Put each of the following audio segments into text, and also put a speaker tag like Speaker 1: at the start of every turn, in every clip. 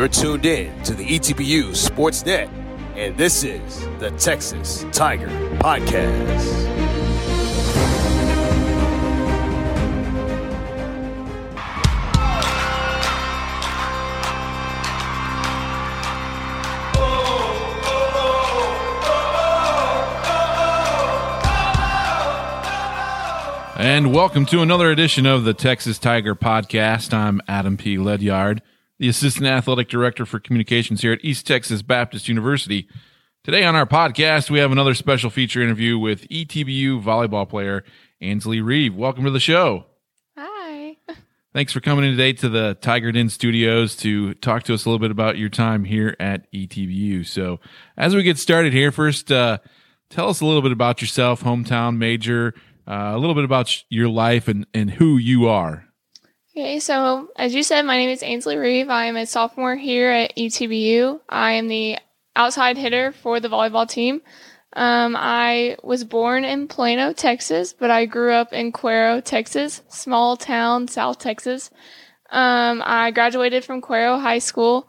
Speaker 1: You're tuned in to the ETBU Sportsnet, and this is the Texas Tiger Podcast.
Speaker 2: And welcome to another edition of the Texas Tiger Podcast. I'm Adam P. Ledyard, the Assistant Athletic Director for Communications here at East Texas Baptist University. Today on our podcast, we have another special feature interview with ETBU volleyball player Ansley Reeve. Welcome to the show.
Speaker 3: Hi.
Speaker 2: Thanks for coming in today to the Tiger Den Studios to talk to us a little bit about your time here at ETBU. So, as we get started here, first, uh, tell us a little bit about yourself, hometown major, uh, a little bit about sh- your life and, and who you are.
Speaker 3: Okay, so as you said, my name is Ainsley Reeve. I am a sophomore here at ETBU. I am the outside hitter for the volleyball team. Um, I was born in Plano, Texas, but I grew up in Cuero, Texas, small town, South Texas. Um, I graduated from Cuero High School.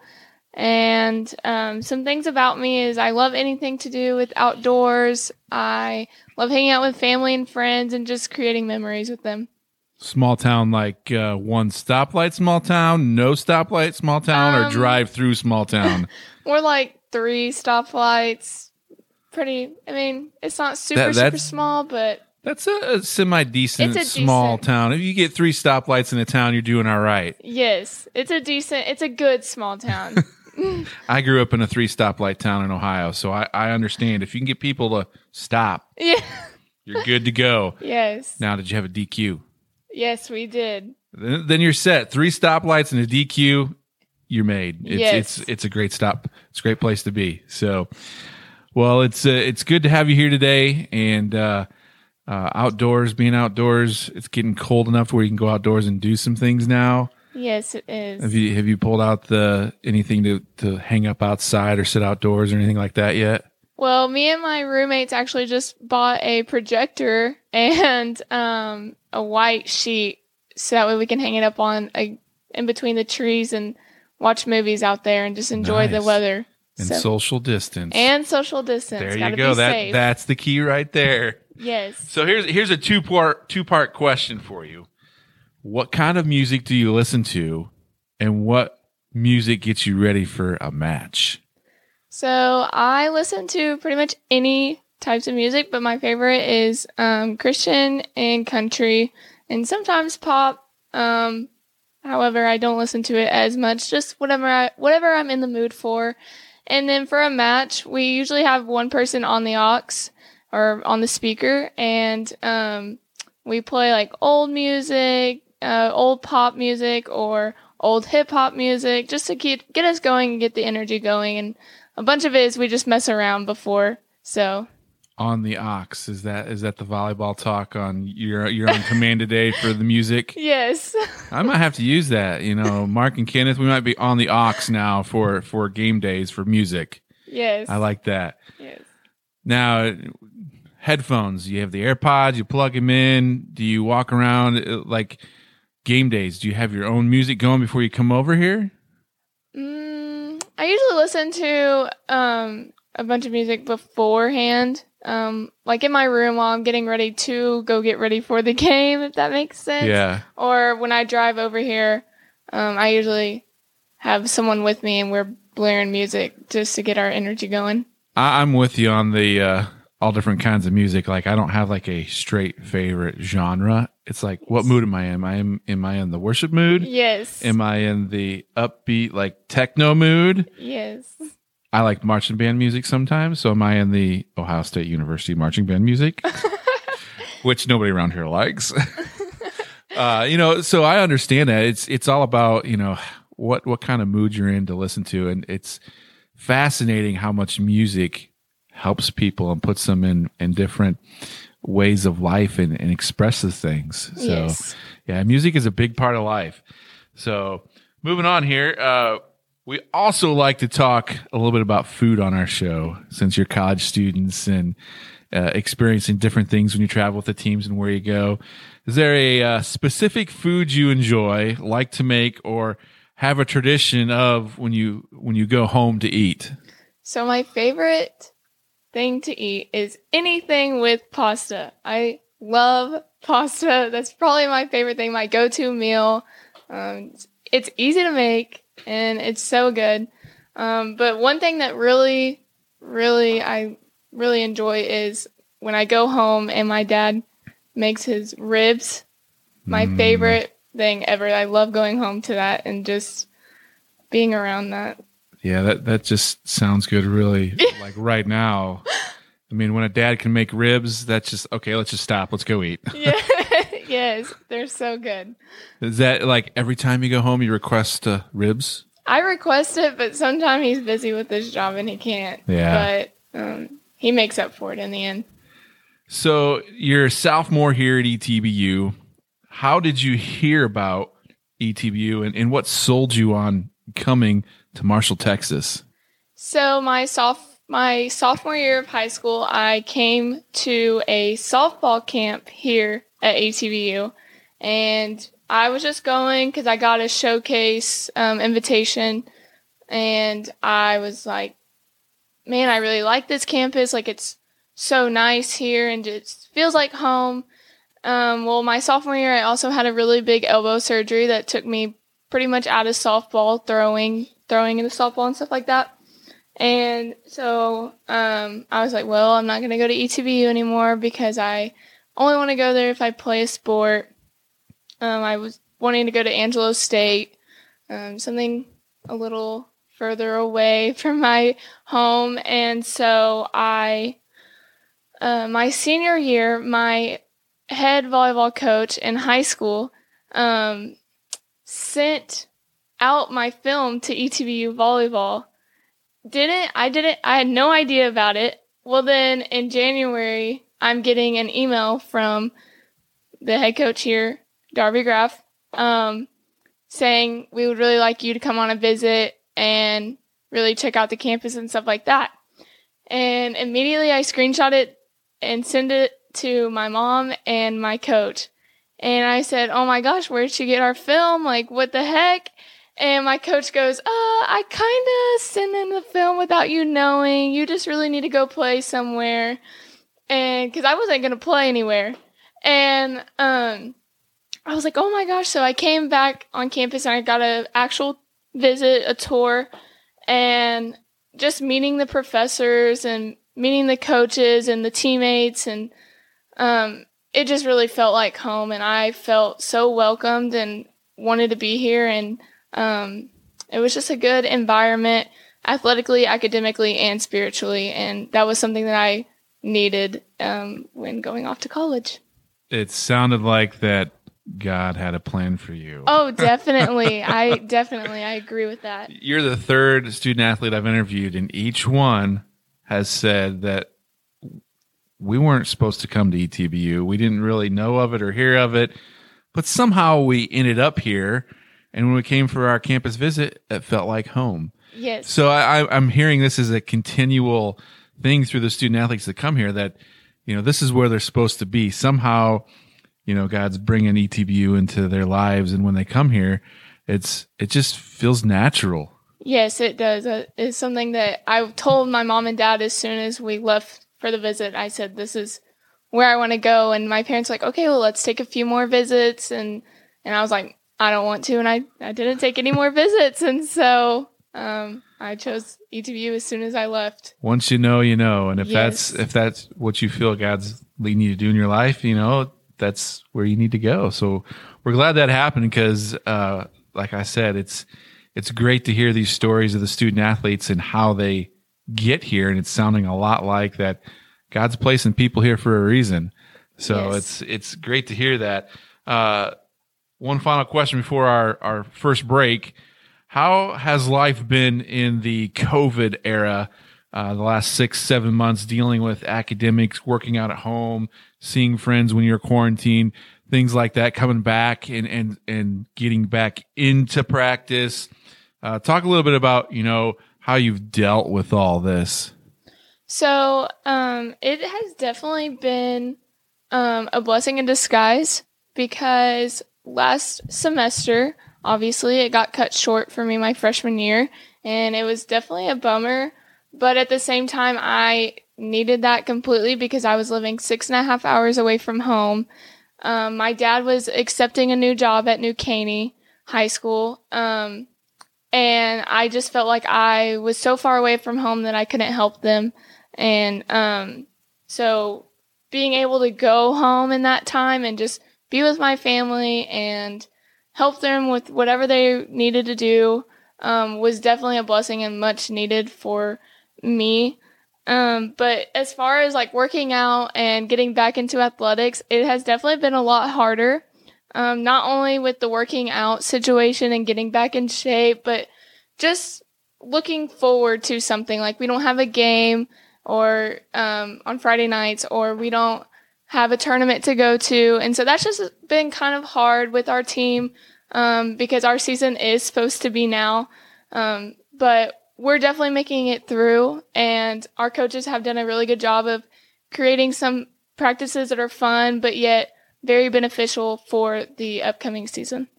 Speaker 3: And um, some things about me is I love anything to do with outdoors. I love hanging out with family and friends and just creating memories with them.
Speaker 2: Small town, like uh, one stoplight, small town, no stoplight, small town, or
Speaker 3: Um,
Speaker 2: drive through small town.
Speaker 3: We're like three stoplights. Pretty. I mean, it's not super
Speaker 2: That-
Speaker 3: super small, but
Speaker 2: That's a, a semi decent small
Speaker 3: decent-
Speaker 2: town. If you get three stoplights in a town, you're doing all right.
Speaker 3: yes, it's a decent. It's a good small town.
Speaker 2: I grew up in a three stoplight town in Ohio, so I, I understand. If you can get people to stop,
Speaker 3: yeah.
Speaker 2: you're good to go.
Speaker 3: Yes.
Speaker 2: Now, did you have a DQ?
Speaker 3: Yes, we did.
Speaker 2: Then then you're set. Three stoplights and a DQ, you're made. It's
Speaker 3: Yes.
Speaker 2: it's it's a great stop. It's a great place to be. So, well, it's uh, it's good to have you here today and uh, uh, outdoors. Being outdoors, it's getting cold enough where you can go outdoors and do some things now.
Speaker 3: Yes, it is.
Speaker 2: Have you have you pulled out the anything to to hang up outside or sit outdoors or anything like that yet?
Speaker 3: Well, me and my roommates actually just bought a projector and um, a white sheet so that way we can hang it up on a, in between the trees and watch movies out there and just enjoy the weather.
Speaker 2: And
Speaker 3: So-
Speaker 2: social distance.
Speaker 3: and social distance.
Speaker 2: there
Speaker 3: Gotta
Speaker 2: you go. That
Speaker 3: safe.
Speaker 2: that's the key right there.
Speaker 3: yes.
Speaker 2: So here's here's a two part two part question for you. What kind of music do you listen to, and what music gets you ready for a match?
Speaker 3: So I listen to pretty much any types of music, but my favorite is um, Christian and country, and sometimes pop. Um, however, I don't listen to it as much. Just whatever I, whatever I'm in the mood for. And then for a match, we usually have one person on the aux or on the speaker, and um, we play like old music, uh, old pop music, or old hip hop music, just to keep get us going and get the energy going. And a bunch of it is we just mess around before. So
Speaker 2: On the aux is that is that the volleyball talk on you're you're on command today for the music?
Speaker 3: yes,
Speaker 2: I might have to use that. You know, Mark and Kenneth, we might be on the aux now for for game days for music.
Speaker 3: yes,
Speaker 2: I like that.
Speaker 3: Yes.
Speaker 2: Now, headphones. You have the AirPods. You plug them in. Do you walk around uh, like game days? Do you have your own music going before you come over here?
Speaker 3: Mm, I usually listen to um, a bunch of music beforehand, um, like in my room while I'm getting ready to go get ready for the game, if that makes sense.
Speaker 2: Yeah.
Speaker 3: Or when I drive over here, um, I usually have someone with me and we're blaring music just to get our energy going.
Speaker 2: I, I'm with you on the uh, all different kinds of music. Like I don't have like a straight favorite genre. It's like what mood am I in? Am I in, am I in the worship mood?
Speaker 3: Yes.
Speaker 2: Am I in the upbeat like techno mood?
Speaker 3: yes.
Speaker 2: I like marching band music sometimes. So am I in the Ohio State University marching band music, which nobody around here likes. uh, you know, so I understand that it's it's all about you know what what kind of mood you're in to listen to, and it's fascinating how much music helps people and puts them in in different ways of life and, and expresses things. So
Speaker 3: Yes.
Speaker 2: yeah, music is a big part of life. So moving on here, uh, we also like to talk a little bit about food on our show since you're college students and uh, experiencing different things when you travel with the teams and where you go. Is there a uh, specific food you enjoy, like to make, or have a tradition of when you when you go home to eat?
Speaker 3: So my favorite thing to eat is anything with pasta. I love pasta. That's probably my favorite thing, my go-to meal. Um, it's easy to make and it's so good. Um, but one thing that really, really, I really enjoy is when I go home and my dad makes his ribs. My
Speaker 2: Mm.
Speaker 3: favorite thing ever. I love going home to that and just being around that.
Speaker 2: Yeah, that that just sounds good. Really, like right now. I mean, when a dad can make ribs, that's just okay. Let's just stop. Let's go eat.
Speaker 3: Yeah. yes, they're so good.
Speaker 2: Is that like every time you go home, you request uh, ribs?
Speaker 3: I request it, but sometimes he's busy with his job and he can't.
Speaker 2: Yeah.
Speaker 3: But um, he makes up for it in the end.
Speaker 2: So you're a sophomore here at ETBU. How did you hear about ETBU and, and what sold you on coming to Marshall, Texas?
Speaker 3: So my soph my sophomore year of high school, I came to a softball camp here at ETBU, and I was just going because I got a showcase um, invitation, and I was like, "Man, I really like this campus. Like, it's so nice here, and it feels like home." Um, well, my sophomore year, I also had a really big elbow surgery that took me pretty much out of softball, throwing, throwing in the softball and stuff like that. And so um, I was like, well, I'm not going to go to ETBU anymore because I only want to go there if I play a sport. Um, I was wanting to go to Angelo State, um, something a little further away from my home. And so I, uh, my senior year, my head volleyball coach in high school um, sent out my film to ETBU volleyball didn't I didn't I had no idea about it. Well then in January I'm getting an email from the head coach here, Darby Graff, um, saying we would really like you to come on a visit and really check out the campus and stuff like that. And immediately I screenshot it and send it to my mom and my coach. And I said, Oh my gosh, where'd she get our film? Like, what the heck? And my coach goes, uh, I kind of sent in the film without you knowing. You just really need to go play somewhere. And because I wasn't going to play anywhere. And um, I was like, oh my gosh. So I came back on campus and I got an actual visit, a tour, and just meeting the professors and meeting the coaches and the teammates. And um, it just really felt like home. And I felt so welcomed and wanted to be here. And um, it was just a good environment, athletically, academically, and spiritually, and that was something that I needed um, when going off to college.
Speaker 2: It sounded like that God had a plan for you.
Speaker 3: Oh, definitely. I definitely I agree with that.
Speaker 2: You're the third student athlete I've interviewed, and each one has said that we weren't supposed to come to ETBU. We didn't really know of it or hear of it, but somehow we ended up here. And when we came for our campus visit, it felt like home.
Speaker 3: Yes.
Speaker 2: So I, I- I'm hearing this as a continual thing through the student athletes that come here that, you know, this is where they're supposed to be. Somehow, you know, God's bringing ETBU into their lives. And when they come here, it's, it just feels natural.
Speaker 3: Yes, it does. Uh, It's something that I told my mom and dad as soon as we left for the visit. I said, "This is where I want to go," and my parents were like, "Okay, well, let's take a few more visits." And and I was like, "I don't want to," and I I didn't take any more visits, and so um, I chose ETBU as soon as I left.
Speaker 2: Once you know, you know. And if
Speaker 3: Yes.
Speaker 2: that's, if that's what you feel God's leading you to do in your life, you know, that's where you need to go. So we're glad that happened because, uh, like I said, it's, it's great to hear these stories of the student athletes and how they get here. And it's sounding a lot like that God's placing people here for a reason. So
Speaker 3: Yes.
Speaker 2: it's, it's great to hear that. Uh, one final question before our, our first break. How has life been in the COVID era? Uh, the last six, seven months dealing with academics, working out at home, seeing friends when you're quarantined, things like that, coming back and, and, and getting back into practice. Uh, talk a little bit about, you know, how you've dealt with all this.
Speaker 3: So um, it has definitely been um, a blessing in disguise because last semester obviously. It got cut short for me my freshman year, and it was definitely a bummer. But at the same time, I needed that completely because I was living six and a half hours away from home. Um, my dad was accepting a new job at New Caney High School. Um, and I just felt like I was so far away from home that I couldn't help them. And um, so being able to go home in that time and just be with my family and help them with whatever they needed to do um, was definitely a blessing and much needed for me. Um, but as far as like working out and getting back into athletics, it has definitely been a lot harder. Um, not only with the working out situation and getting back in shape, but just looking forward to something like we don't have a game or um, on Friday nights, or we don't have a tournament to go to, and so that's just been kind of hard with our team um, because our season is supposed to be now, um, but we're definitely making it through, and our coaches have done a really good job of creating some practices that are fun, but yet very beneficial for the upcoming season.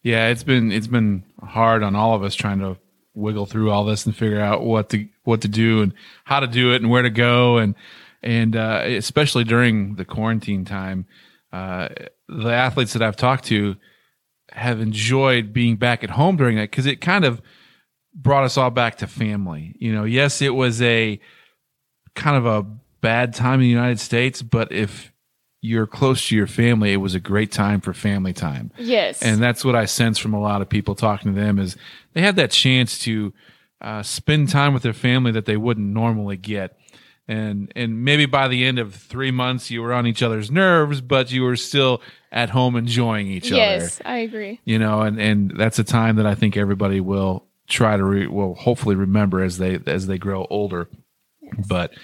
Speaker 2: Yeah, it's been it's been hard on all of us trying to wiggle through all this and figure out what to what to do and how to do it and where to go. And and uh, especially during the quarantine time, uh, the athletes that I've talked to have enjoyed being back at home during that because it kind of brought us all back to family. You know, yes, it was a kind of a bad time in the United States, but if you're close to your family, it was a great time for family time.
Speaker 3: Yes.
Speaker 2: And that's what I sense from a lot of people talking to them is they had that chance to uh, spend time with their family that they wouldn't normally get. And and maybe by the end of three months you were on each other's nerves, but you were still at home enjoying each
Speaker 3: yes,
Speaker 2: other.
Speaker 3: Yes, I agree.
Speaker 2: You know, and and that's a time that I think everybody will try to re- will hopefully remember as they as they grow older. Yes. But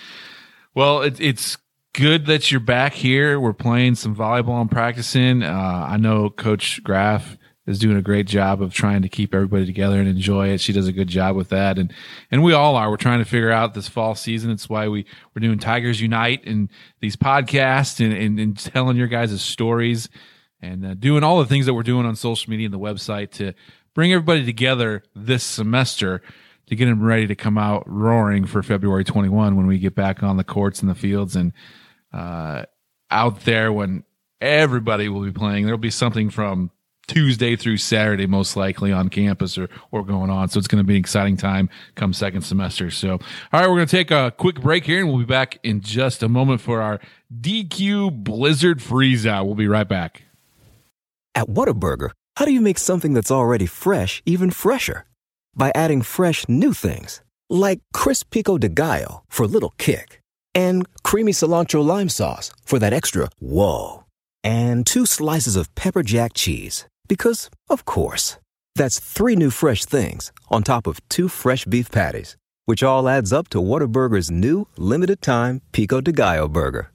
Speaker 2: well, it, it's good that you're back here. We're playing some volleyball and practicing. Uh, I know Coach Graff is doing a great job of trying to keep everybody together and enjoy it. She does a good job with that, and and we all are. We're trying to figure out this fall season. It's why we we're doing Tigers Unite and these podcasts and and, and telling your guys' stories and uh, doing all the things that we're doing on social media and the website to bring everybody together this semester to get them ready to come out roaring for February 21 when we get back on the courts and the fields and uh, out there when everybody will be playing. There'll be something from Tuesday through Saturday, most likely on campus or, or going on. So it's going to be an exciting time come second semester. So, all right, we're going to take a quick break here and we'll be back in just a moment for our DQ Blizzard Freeze Out. We'll be right back.
Speaker 4: At Whataburger, how do you make something that's already fresh even fresher? By adding fresh new things like crisp pico de gallo for a little kick and creamy cilantro lime sauce for that extra whoa. And two slices of pepper jack cheese because, of course, that's three new fresh things on top of two fresh beef patties, which all adds up to Whataburger's new limited time Pico de Gallo burger.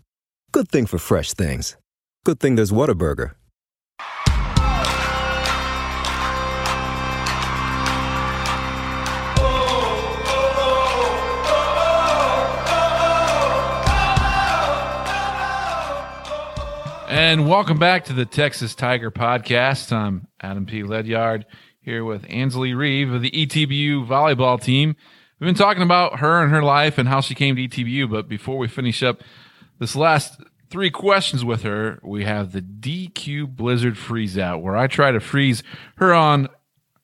Speaker 4: Good thing for fresh things. Good thing there's Whataburger.
Speaker 2: And welcome back to the Texas Tiger Podcast. I'm Adam P. Ledyard here with Ansley Reeve of the ETBU volleyball team. We've been talking about her and her life and how she came to ETBU, but before we finish up this last three questions with her, we have the DQ Blizzard Freeze Out, where I try to freeze her on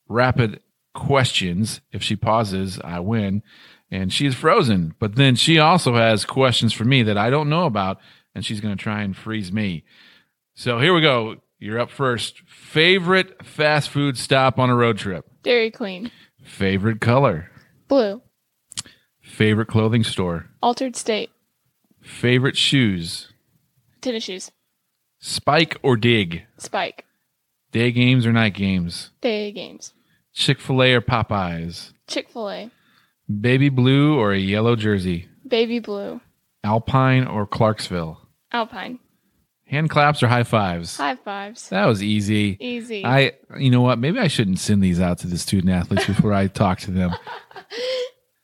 Speaker 2: rapid questions. If she pauses, I win. And she is frozen. But then she also has questions for me that I don't know about and she's going to try and freeze me. So here we go. You're up first. Favorite fast food stop on a road trip?
Speaker 3: Dairy Queen.
Speaker 2: Favorite color?
Speaker 3: Blue.
Speaker 2: Favorite clothing store?
Speaker 3: Altered State.
Speaker 2: Favorite shoes?
Speaker 3: Tennis shoes.
Speaker 2: Spike or dig?
Speaker 3: Spike.
Speaker 2: Day games or night games?
Speaker 3: Day games.
Speaker 2: Chick fil A or Popeyes?
Speaker 3: Chick fil A.
Speaker 2: Baby blue or a yellow jersey?
Speaker 3: Baby blue.
Speaker 2: Alpine or Clarksville?
Speaker 3: Alpine.
Speaker 2: Hand claps or high fives?
Speaker 3: High fives.
Speaker 2: That was easy.
Speaker 3: Easy.
Speaker 2: I, you know what? Maybe I shouldn't send these out to the student athletes before I talk to them.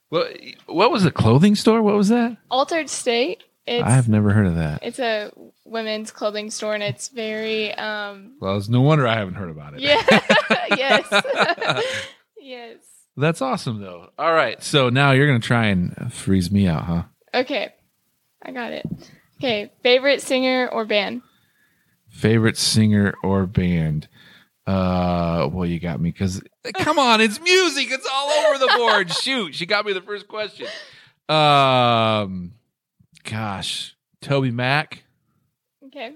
Speaker 2: What, what was the clothing store? What was that?
Speaker 3: Altered State. It's
Speaker 2: I have never heard of that.
Speaker 3: it's a women's clothing store and it's very um
Speaker 2: Well, it's no wonder I haven't heard about it.
Speaker 3: yeah yes yes
Speaker 2: That's awesome, though. All right. So now you're going to try and freeze me out, huh?
Speaker 3: okay I got it okay favorite singer or band
Speaker 2: Favorite singer or band? Uh, well, you got me because come on, it's music. It's all over the board. Shoot, she got me the first question. Um, gosh, Toby Mac.
Speaker 3: okay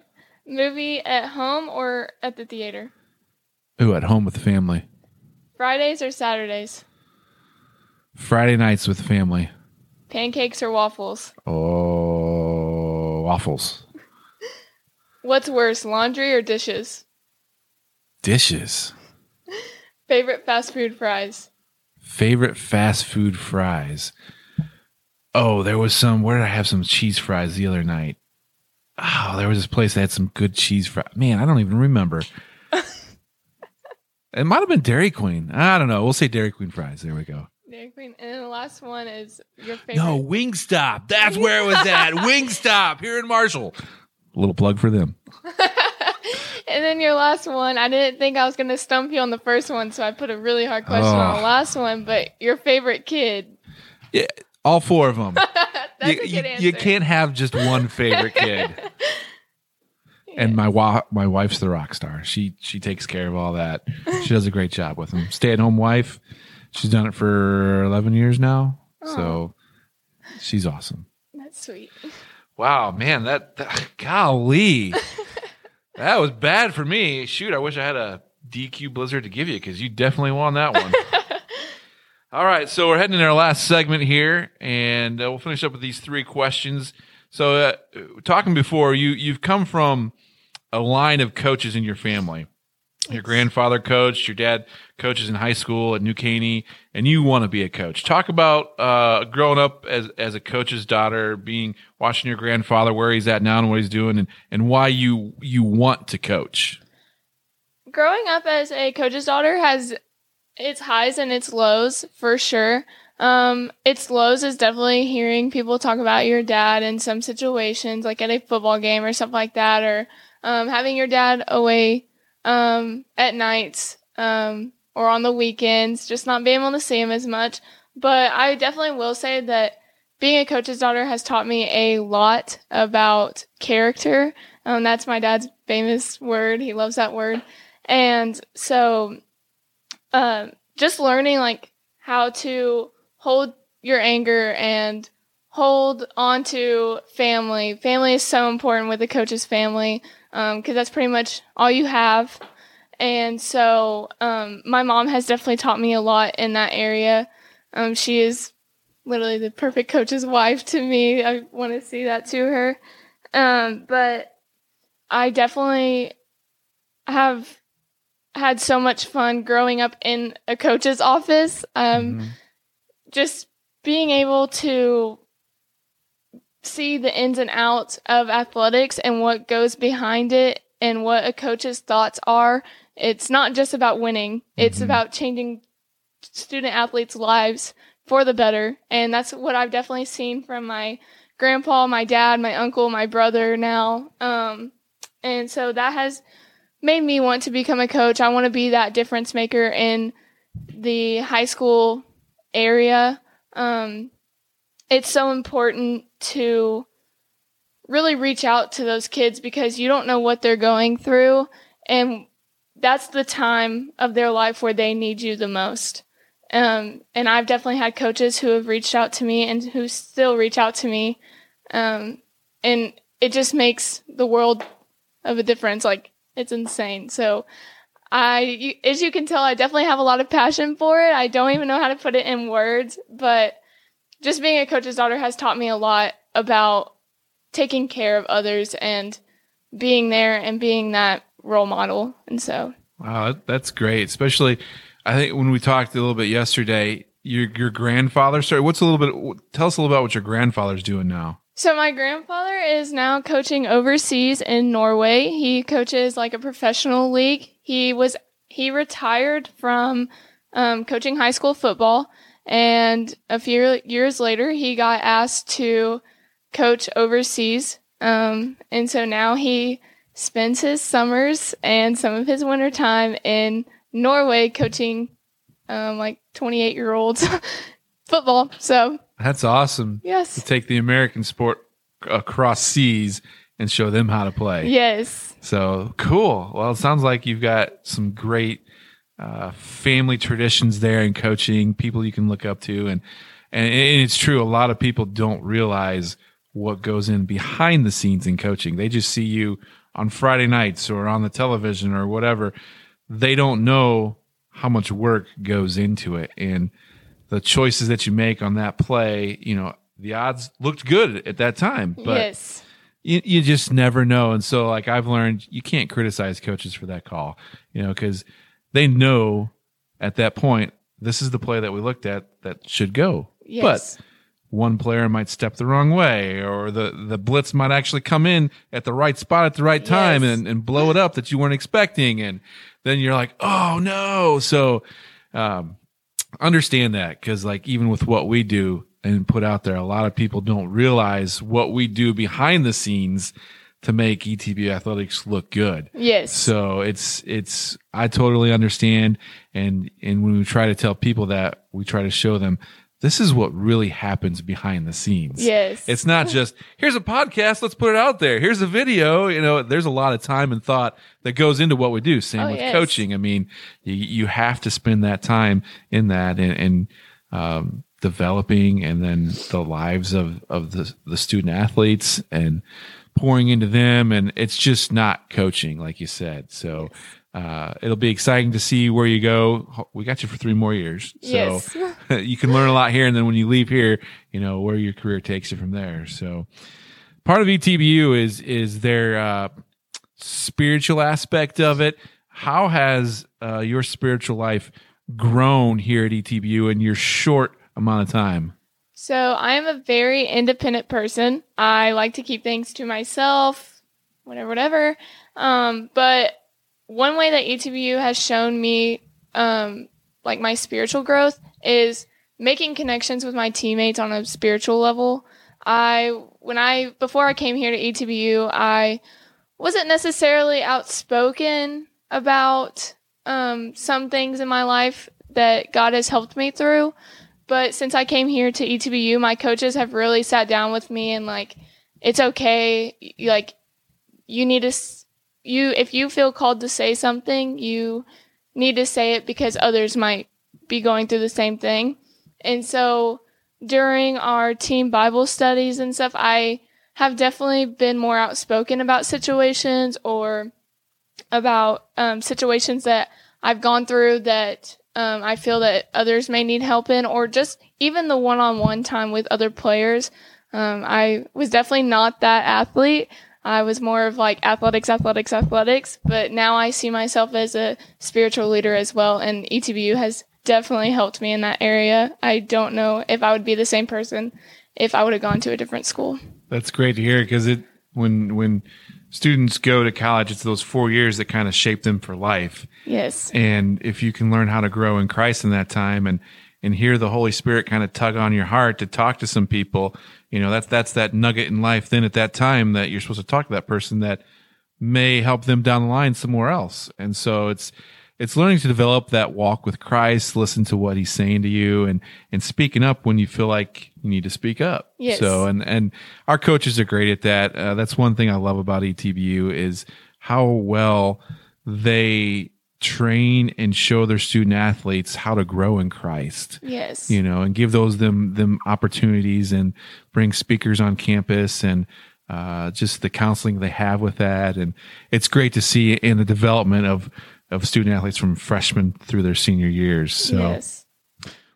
Speaker 3: movie at home or at the theater
Speaker 2: Ooh, at home with the family.
Speaker 3: Fridays or Saturdays
Speaker 2: Friday nights with the family.
Speaker 3: pancakes or waffles
Speaker 2: Oh, waffles,
Speaker 3: what's worse laundry or dishes
Speaker 2: dishes.
Speaker 3: favorite fast food fries
Speaker 2: Favorite fast food fries. Oh, there was some. Where did I have some cheese fries the other night? Oh, there was this place that had some good cheese fries. Man, I don't even remember. it might have been Dairy Queen. I don't know. We'll say Dairy Queen fries. There we go.
Speaker 3: Dairy Queen and then the last one is your favorite
Speaker 2: No, Wingstop. That's where it was at. Wingstop here in Marshall. A little plug for them.
Speaker 3: And then your last one, I didn't think I was going to stump you on the first one, so I put a really hard question on
Speaker 2: Oh.
Speaker 3: the ah. last one. But your favorite kid?
Speaker 2: Yeah, all four of them.
Speaker 3: That's
Speaker 2: you,
Speaker 3: a good answer.
Speaker 2: you can't have just one favorite kid. And my wa- my wife's the rock star. She she takes care of all that. She does a great job with them. Stay at home wife. She's done it for eleven years now. So she's awesome.
Speaker 3: That's sweet.
Speaker 2: Wow, man, that, that golly, that was bad for me. Shoot, I wish I had a DQ Blizzard to give you because you definitely won that one. All right, so we're heading into our last segment here, and uh, we'll finish up with these three questions. So, uh, talking before, you you've come from a line of coaches in your family. Your grandfather coached, your dad coaches in high school at New Caney, and you want to be a coach. Talk about uh, growing up as as a coach's daughter, being watching your grandfather where he's at now and what he's doing, and and why you you want to coach.
Speaker 3: Growing up as a coach's daughter has its highs and its lows for sure. Um, its lows is definitely hearing people talk about your dad in some situations, like at a football game or stuff like that, or um, having your dad away um, at nights um, or on the weekends, just not being able to see him as much. But I definitely will say that being a coach's daughter has taught me a lot about character. Um, that's my dad's famous word. He loves that word. And so, um, just learning like how to hold your anger and hold on to family. Family is so important with a coach's family because that's pretty much all you have. And so, um, my mom has definitely taught me a lot in that area. Um, she is literally the perfect coach's wife to me. I want to see that to her. Um, but I definitely have had so much fun growing up in a coach's office. Um,
Speaker 2: Mhm.
Speaker 3: just being able to see the ins and outs of athletics and what goes behind it and what a coach's thoughts are. It's not just about winning. It's
Speaker 2: Mhm.
Speaker 3: about changing student athletes' lives for the better. And that's what I've definitely seen from my grandpa, my dad, my uncle, my brother now. Um, and so that has made me want to become a coach. I want to be that difference maker in the high school area. Um, it's so important to really reach out to those kids because you don't know what they're going through. And that's the time of their life where they need you the most. Um, and I've definitely had coaches who have reached out to me and who still reach out to me. Um, and it just makes the world of a difference. Like, it's insane. So, I, as you can tell, I definitely have a lot of passion for it. I don't even know how to put it in words, but just being a coach's daughter has taught me a lot about taking care of others and being there and being that role model. And so,
Speaker 2: Wow, that's great. Especially, I think when we talked a little bit yesterday, your your grandfather. Sorry, what's a little bit? Tell us a little about what your grandfather's doing now.
Speaker 3: So my grandfather is now coaching overseas in Norway. He coaches like a professional league. He was he retired from um, coaching high school football, and a few years later, he got asked to coach overseas. Um, and so now he spends his summers and some of his winter time in Norway coaching um, like 28 year olds football. So
Speaker 2: That's awesome.
Speaker 3: yes,
Speaker 2: To take the American sport across seas and show them how to play.
Speaker 3: yes,
Speaker 2: So cool. Well, it sounds like you've got some great uh, family traditions there and coaching, people you can look up to, and and it's true. A lot of people don't realize what goes in behind the scenes in coaching. They just see you on Friday nights or on the television or whatever. They don't know how much work goes into it and the choices that you make on that play. You know, the odds looked good at that time, but
Speaker 3: yes,
Speaker 2: you, you just never know. And so, like I've learned, you can't criticize coaches for that call, you know, because they know at that point this is the play that we looked at that should go.
Speaker 3: yes,
Speaker 2: But one player might step the wrong way, or the the blitz might actually come in at the right spot at the right time
Speaker 3: Yes.
Speaker 2: and, and blow it up that you weren't expecting, and then you're like, oh no. So, um, understand that because like even with what we do and put out there, a lot of people don't realize what we do behind the scenes to make ETB athletics look good.
Speaker 3: yes,
Speaker 2: So it's it's I totally understand and and when we try to tell people that we try to show them this is what really happens behind the scenes.
Speaker 3: yes.
Speaker 2: It's not just here's a podcast, let's put it out there. Here's a video. You know, there's a lot of time and thought that goes into what we do. Same
Speaker 3: Oh,
Speaker 2: with
Speaker 3: yes.
Speaker 2: coaching. I mean, you, you have to spend that time in that and, and um, developing and then the lives of, of the, the student athletes and pouring into them. And it's just not coaching, like you said. So, uh, it'll be exciting to see where you go. We got you for three more years. So
Speaker 3: Yes.
Speaker 2: you can learn a lot here. And then when you leave here, you know, where your career takes you from there. So part of ETBU is, is their, uh, spiritual aspect of it. How has, uh, your spiritual life grown here at ETBU in your short amount of time?
Speaker 3: So I am a very independent person. I like to keep things to myself, whatever, whatever. Um, but one way that ETBU has shown me, um, like my spiritual growth is making connections with my teammates on a spiritual level. I, when I, before I came here to ETBU, I wasn't necessarily outspoken about, um, some things in my life that God has helped me through. But since I came here to ETBU, my coaches have really sat down with me and like, it's okay. Like, you need to, you, if you feel called to say something, you need to say it because others might be going through the same thing. And so during our team Bible studies and stuff, I have definitely been more outspoken about situations or about um, situations that I've gone through that um, I feel that others may need help in, or just even the one on one time with other players. Um, I was definitely not that athlete. I was more of like athletics, athletics, athletics, but now I see myself as a spiritual leader as well, and ETBU has definitely helped me in that area. I don't know if I would be the same person if I would have gone to a different school.
Speaker 2: That's great to hear because it when when students go to college, it's those four years that kind of shape them for life.
Speaker 3: Yes.
Speaker 2: And if you can learn how to grow in Christ in that time and and hear the Holy Spirit kind of tug on your heart to talk to some people, you know, that's that's that nugget in life then at that time that you're supposed to talk to that person that may help them down the line somewhere else. And so it's it's learning to develop that walk with Christ, listen to what he's saying to you and and speaking up when you feel like you need to speak up.
Speaker 3: Yes.
Speaker 2: So and and our coaches are great at that. Uh, that's one thing I love about ETBU is how well they train and show their student athletes how to grow in Christ
Speaker 3: Yes.
Speaker 2: you know, and give those them them opportunities and bring speakers on campus and uh, just the counseling they have with that, and it's great to see in the development of of student athletes from freshman through their senior years. So,
Speaker 3: Yes.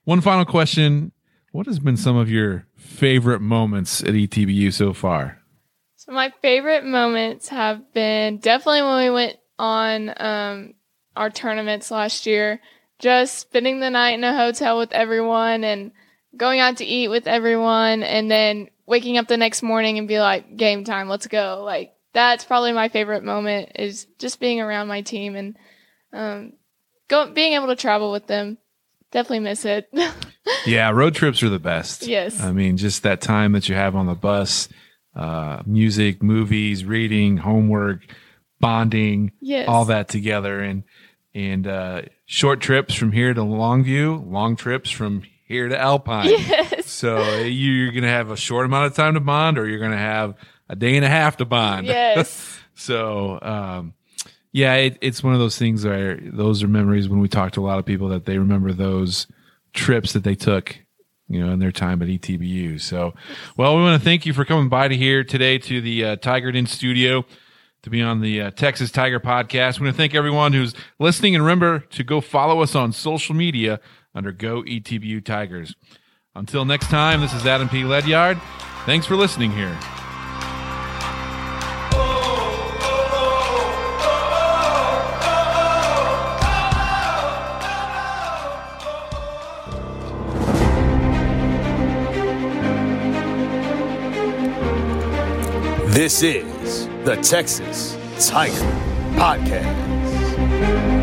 Speaker 2: one final question: What has been some of your favorite moments at ETBU so far?
Speaker 3: So my favorite moments have been definitely when we went on um, our tournaments last year. Just spending the night in a hotel with everyone and going out to eat with everyone, and then waking up the next morning and be like, "Game time, let's go!" Like that's probably my favorite moment is just being around my team and um, go being able to travel with them. Definitely miss it.
Speaker 2: Yeah, road trips are the best.
Speaker 3: Yes.
Speaker 2: I mean, just that time that you have on the bus, uh, music, movies, reading, homework, bonding,
Speaker 3: Yes.
Speaker 2: all that together, and and uh, short trips from here to Longview, long trips from here to Alpine.
Speaker 3: Yes.
Speaker 2: So you're going to have a short amount of time to bond, or you're going to have a day and a half to bond.
Speaker 3: Yes.
Speaker 2: So, um, yeah, it, it's one of those things where those are memories when we talk to a lot of people that they remember those trips that they took, you know, in their time at ETBU. So, well, we want to thank you for coming by to here today to the uh, Tiger Den studio to be on the uh, Texas Tiger podcast. We want to thank everyone who's listening and remember to go follow us on social media under Go ETBU Tigers. Until next time, this is Adam P. Ledyard. Thanks for listening here.
Speaker 1: This is the Texas Tiger Podcast.